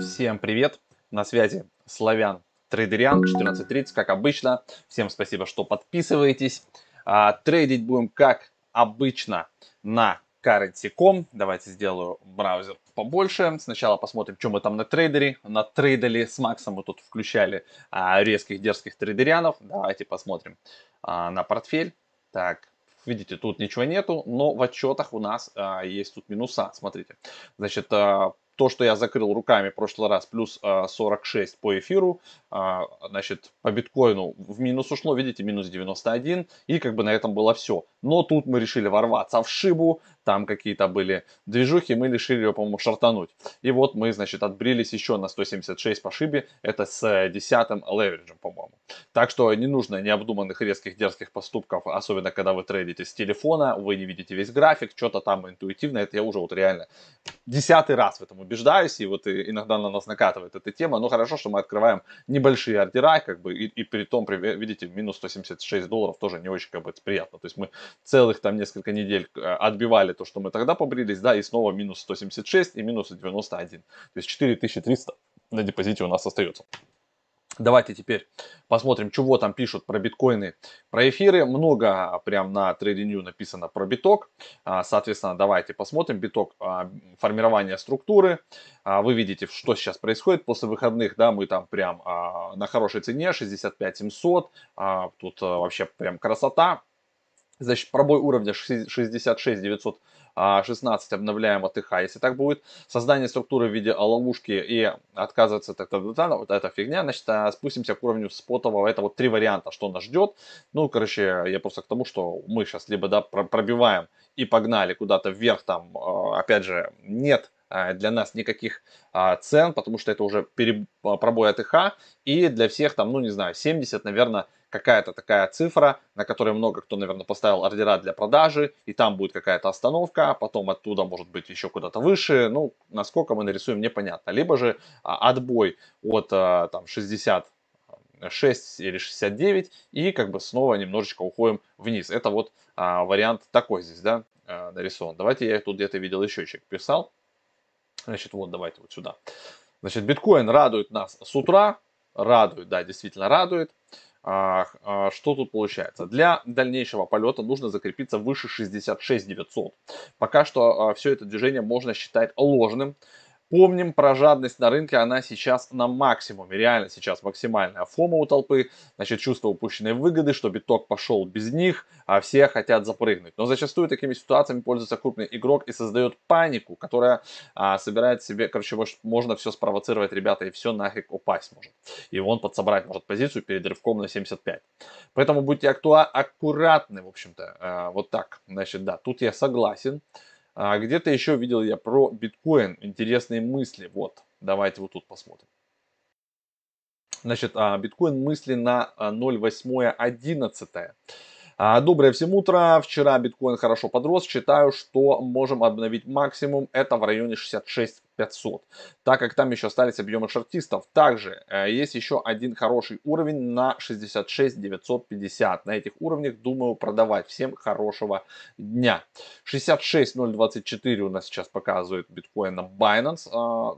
Всем привет! На связи Славян Трейдериан 14.30, как обычно. Всем спасибо, что подписываетесь. А, трейдить будем, как обычно, на currency.com. Давайте сделаю браузер побольше. Сначала посмотрим, что мы там на трейдере. На трейдере с Максом мы тут включали а, резких, дерзких трейдерианов. Давайте посмотрим а, на портфель. Так, видите, тут ничего нету, но в отчетах у нас есть тут минуса. Смотрите, значит, то, что я закрыл руками в прошлый раз, плюс 46 по эфиру, значит, по биткоину в минус ушло, видите, минус 91, и как бы на этом было все. Но тут мы решили ворваться в шибу, там какие-то были движухи, мы решили ее, по-моему, шартануть. И вот мы, значит, отбрились еще на 176 по шибе, это с десятым левериджем, по-моему. Так что не нужно необдуманных резких дерзких поступков, особенно когда вы трейдите с телефона, вы не видите весь график, что-то там интуитивно, это я уже вот реально десятый раз в этом убеждаюсь, и вот иногда на нас накатывает эта тема, но хорошо, что мы открываем небольшие ордера, как бы, и, и при том, видите, минус 176 долларов тоже не очень, как бы, приятно. То есть мы целых там несколько недель э, отбивали то, что мы тогда побрились, да, и снова минус 176 и минус 91. То есть 4300 на депозите у нас остается. Давайте теперь посмотрим, чего там пишут про биткоины, про эфиры. Много прям на TradingView написано про биток. А, соответственно, давайте посмотрим. Биток, а, формирование структуры. А, вы видите, что сейчас происходит после выходных. Да, мы там прям на хорошей цене, 65 700. Тут вообще прям красота. Значит, пробой уровня 66 900 16 обновляем АТХ. Если так будет, создание структуры в виде ловушки и отказываться от этого, вот эта фигня, значит, а, спустимся к уровню спотового. Это вот три варианта, что нас ждет. Ну, короче, я просто к тому, что мы сейчас либо да, пробиваем и погнали куда-то вверх, там, а, опять же, нет а, для нас никаких цен, потому что это уже пробой АТХ, и для всех там, ну не знаю, 70, наверное, какая-то такая цифра, на которой много кто, наверное, поставил ордера для продажи, и там будет какая-то остановка, а потом оттуда может быть еще куда-то выше, ну, насколько мы нарисуем, непонятно. Либо же а, отбой от а, там 66 или 69 и как бы снова немножечко уходим вниз. Это вот а, вариант такой здесь, да, а, нарисован. Давайте я тут где-то видел еще чек писал. Значит, вот давайте вот сюда. Значит, биткоин радует нас с утра, радует, да, действительно радует. А, а, что тут получается? Для дальнейшего полета нужно закрепиться выше 66 900. Пока что а, все это движение можно считать ложным. Помним про жадность на рынке, она сейчас на максимуме, реально сейчас максимальная фома у толпы, значит чувство упущенной выгоды, что биток пошел без них, а все хотят запрыгнуть. Но зачастую такими ситуациями пользуется крупный игрок и создает панику, которая а, собирает себе, короче, можно все спровоцировать, ребята, и все нафиг упасть может. И он подсобрать может позицию перед рывком на 75. Поэтому будьте актуа- аккуратны, в общем-то, а, вот так. Значит, да, тут я согласен. А где-то еще видел я про биткоин интересные мысли. Вот, давайте вот тут посмотрим. Значит, а, биткоин мысли на 0,8.11. А, доброе всем утро. Вчера биткоин хорошо подрос. Считаю, что можем обновить максимум. Это в районе 66 500. Так как там еще остались объемы шортистов. Также э, есть еще один хороший уровень на 66 950. На этих уровнях думаю продавать. Всем хорошего дня. 66 024 у нас сейчас показывает биткоин на Binance. А,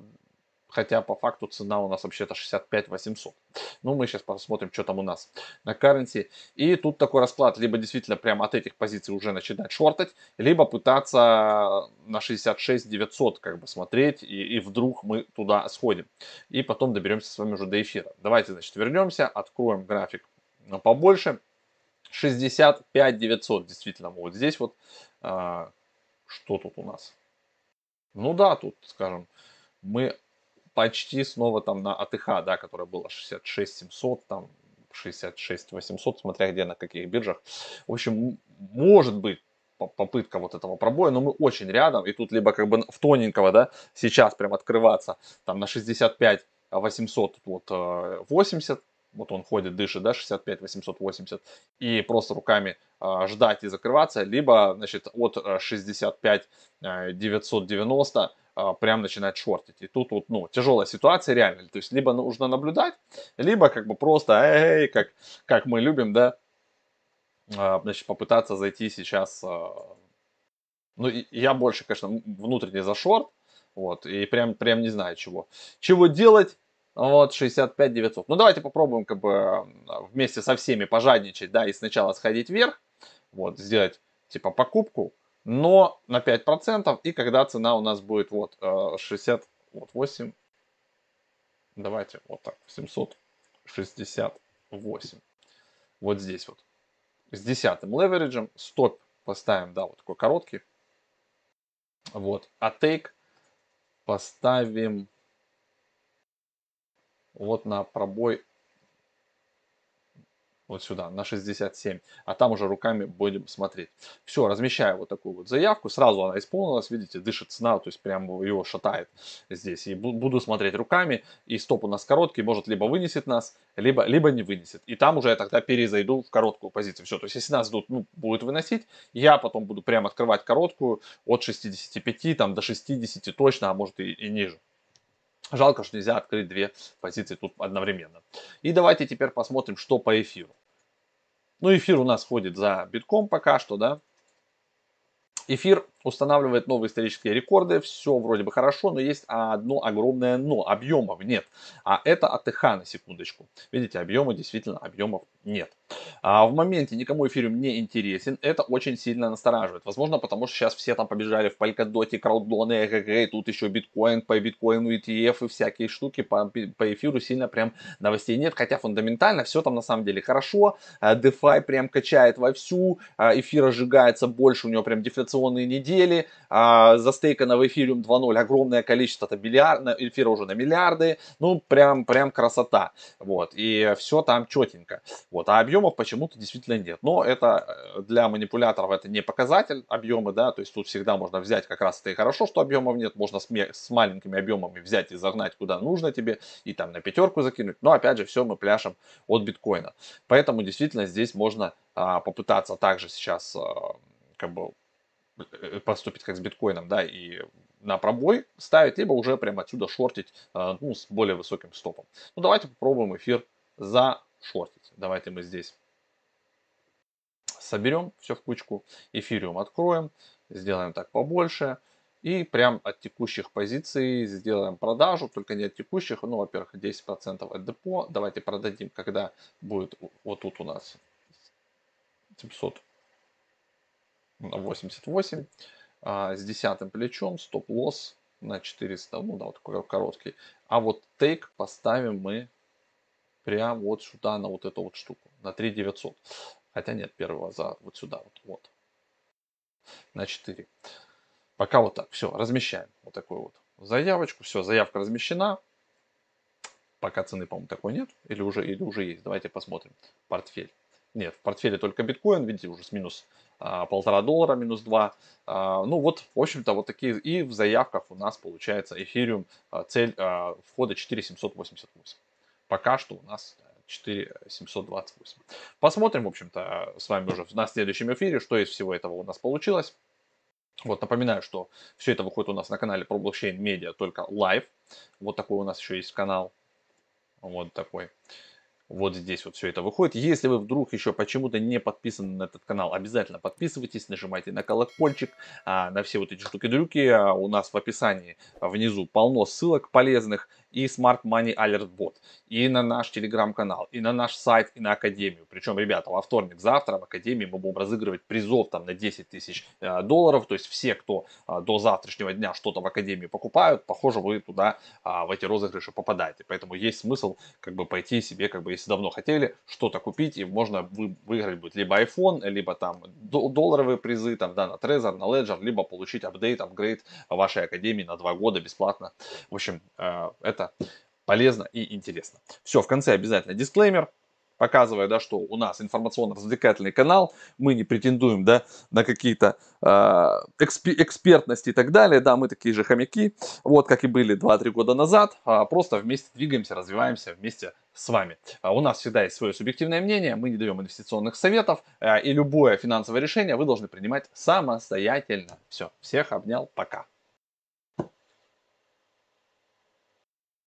хотя по факту цена у нас вообще-то 65 800. Ну, мы сейчас посмотрим, что там у нас на currency. И тут такой расклад, либо действительно прямо от этих позиций уже начинать шортать, либо пытаться на 66 900 как бы смотреть, и, и вдруг мы туда сходим. И потом доберемся с вами уже до эфира. Давайте, значит, вернемся, откроем график побольше. 65 900 действительно вот здесь вот. А, что тут у нас? Ну да, тут, скажем, мы почти снова там на АТХ, да, которая была 66 700, там 66 800, смотря где, на каких биржах. В общем, может быть попытка вот этого пробоя, но мы очень рядом, и тут либо как бы в тоненького, да, сейчас прям открываться, там на 65 800, вот 80, э, вот он ходит, дышит, да, 65 880, и просто руками э, ждать и закрываться, либо, значит, от 65 э, 990 а, прям начинать шортить. И тут вот, ну, тяжелая ситуация реально. То есть, либо нужно наблюдать, либо как бы просто, эй, как, как мы любим, да, а, значит, попытаться зайти сейчас. А, ну, я больше, конечно, внутренний за шорт, Вот, и прям, прям не знаю чего. Чего делать? Вот, 65 900. Ну, давайте попробуем как бы вместе со всеми пожадничать, да, и сначала сходить вверх, вот, сделать типа покупку, но на 5%, и когда цена у нас будет вот 68, э, давайте вот так, 768. Вот здесь вот. С десятым левериджем, стоп поставим, да, вот такой короткий. Вот, а take поставим вот на пробой вот сюда, на 67, а там уже руками будем смотреть. Все, размещаю вот такую вот заявку, сразу она исполнилась, видите, дышит цена, то есть прям его шатает здесь. И буду смотреть руками, и стоп у нас короткий, может либо вынесет нас, либо, либо не вынесет. И там уже я тогда перезайду в короткую позицию. Все, то есть если нас тут ну, будет выносить, я потом буду прям открывать короткую от 65 там, до 60 точно, а может и, и ниже. Жалко, что нельзя открыть две позиции тут одновременно. И давайте теперь посмотрим, что по эфиру. Ну, эфир у нас ходит за битком пока что, да. Эфир устанавливает новые исторические рекорды, все вроде бы хорошо, но есть одно огромное но, объемов нет. А это АТХ на секундочку. Видите, объемы действительно, объемов нет. А в моменте никому эфириум не интересен, это очень сильно настораживает. Возможно, потому что сейчас все там побежали в Polkadot, краудлоны, ЭГГ, тут еще биткоин, по биткоину ETF и всякие штуки по, по эфиру сильно прям новостей нет, хотя фундаментально все там на самом деле хорошо, DeFi прям качает вовсю, а эфир сжигается больше, у него прям дефляционные недели, недели, а, застейкано в эфириум 2.0 огромное количество, это миллиард, эфира уже на миллиарды, ну прям, прям красота, вот, и все там четенько, вот, а объемов почему-то действительно нет, но это э, для манипуляторов это не показатель объемы, да, то есть тут всегда можно взять, как раз это и хорошо, что объемов нет, можно с, с маленькими объемами взять и загнать куда нужно тебе, и там на пятерку закинуть, но опять же все мы пляшем от биткоина, поэтому действительно здесь можно а, попытаться также сейчас а, как бы Э, поступить как с биткоином, да, и на пробой ставить, либо уже прямо отсюда шортить, э, ну, с более высоким стопом. Ну, давайте попробуем эфир зашортить. Давайте мы здесь соберем все в кучку, эфириум откроем, сделаем так побольше, и прям от текущих позиций сделаем продажу, только не от текущих, ну, во-первых, 10% от депо. Давайте продадим, когда будет вот тут у нас 700 88 а, с десятым плечом, стоп-лосс на 400, ну да, вот такой короткий. А вот тейк поставим мы прям вот сюда, на вот эту вот штуку, на 3900. Хотя нет, первого за вот сюда, вот, вот. На 4. Пока вот так, все, размещаем вот такую вот заявочку. Все, заявка размещена. Пока цены, по-моему, такой нет. Или уже, или уже есть. Давайте посмотрим. Портфель. Нет, в портфеле только биткоин, видите, уже с минус полтора доллара, минус два. А, ну вот, в общем-то, вот такие. И в заявках у нас получается эфириум, а, цель входа 4788. Пока что у нас 4728. Посмотрим, в общем-то, с вами уже на следующем эфире, что из всего этого у нас получилось. Вот, напоминаю, что все это выходит у нас на канале про блокчейн медиа, только live. Вот такой у нас еще есть канал. Вот такой. Вот здесь вот все это выходит. Если вы вдруг еще почему-то не подписаны на этот канал, обязательно подписывайтесь, нажимайте на колокольчик, а, на все вот эти штуки-дрюки. А, у нас в описании внизу полно ссылок полезных и Smart Money Alert Bot, и на наш телеграм-канал, и на наш сайт, и на Академию. Причем, ребята, во вторник, завтра в Академии мы будем разыгрывать призов там на 10 тысяч э, долларов. То есть все, кто э, до завтрашнего дня что-то в Академии покупают, похоже, вы туда а, в эти розыгрыши попадаете. Поэтому есть смысл как бы пойти себе, как бы если давно хотели, что-то купить, и можно вы, выиграть будет либо iPhone, либо там долларовые призы, там, да, на Trezor, на Ledger, либо получить апдейт, апгрейд вашей Академии на 2 года бесплатно. В общем, э, полезно и интересно. Все, в конце обязательно дисклеймер, показывая, да, что у нас информационно-развлекательный канал, мы не претендуем, да, на какие-то э, экспи- экспертности и так далее, да, мы такие же хомяки, вот, как и были 2-3 года назад, а просто вместе двигаемся, развиваемся вместе с вами. А у нас всегда есть свое субъективное мнение, мы не даем инвестиционных советов, э, и любое финансовое решение вы должны принимать самостоятельно. Все, всех обнял, пока.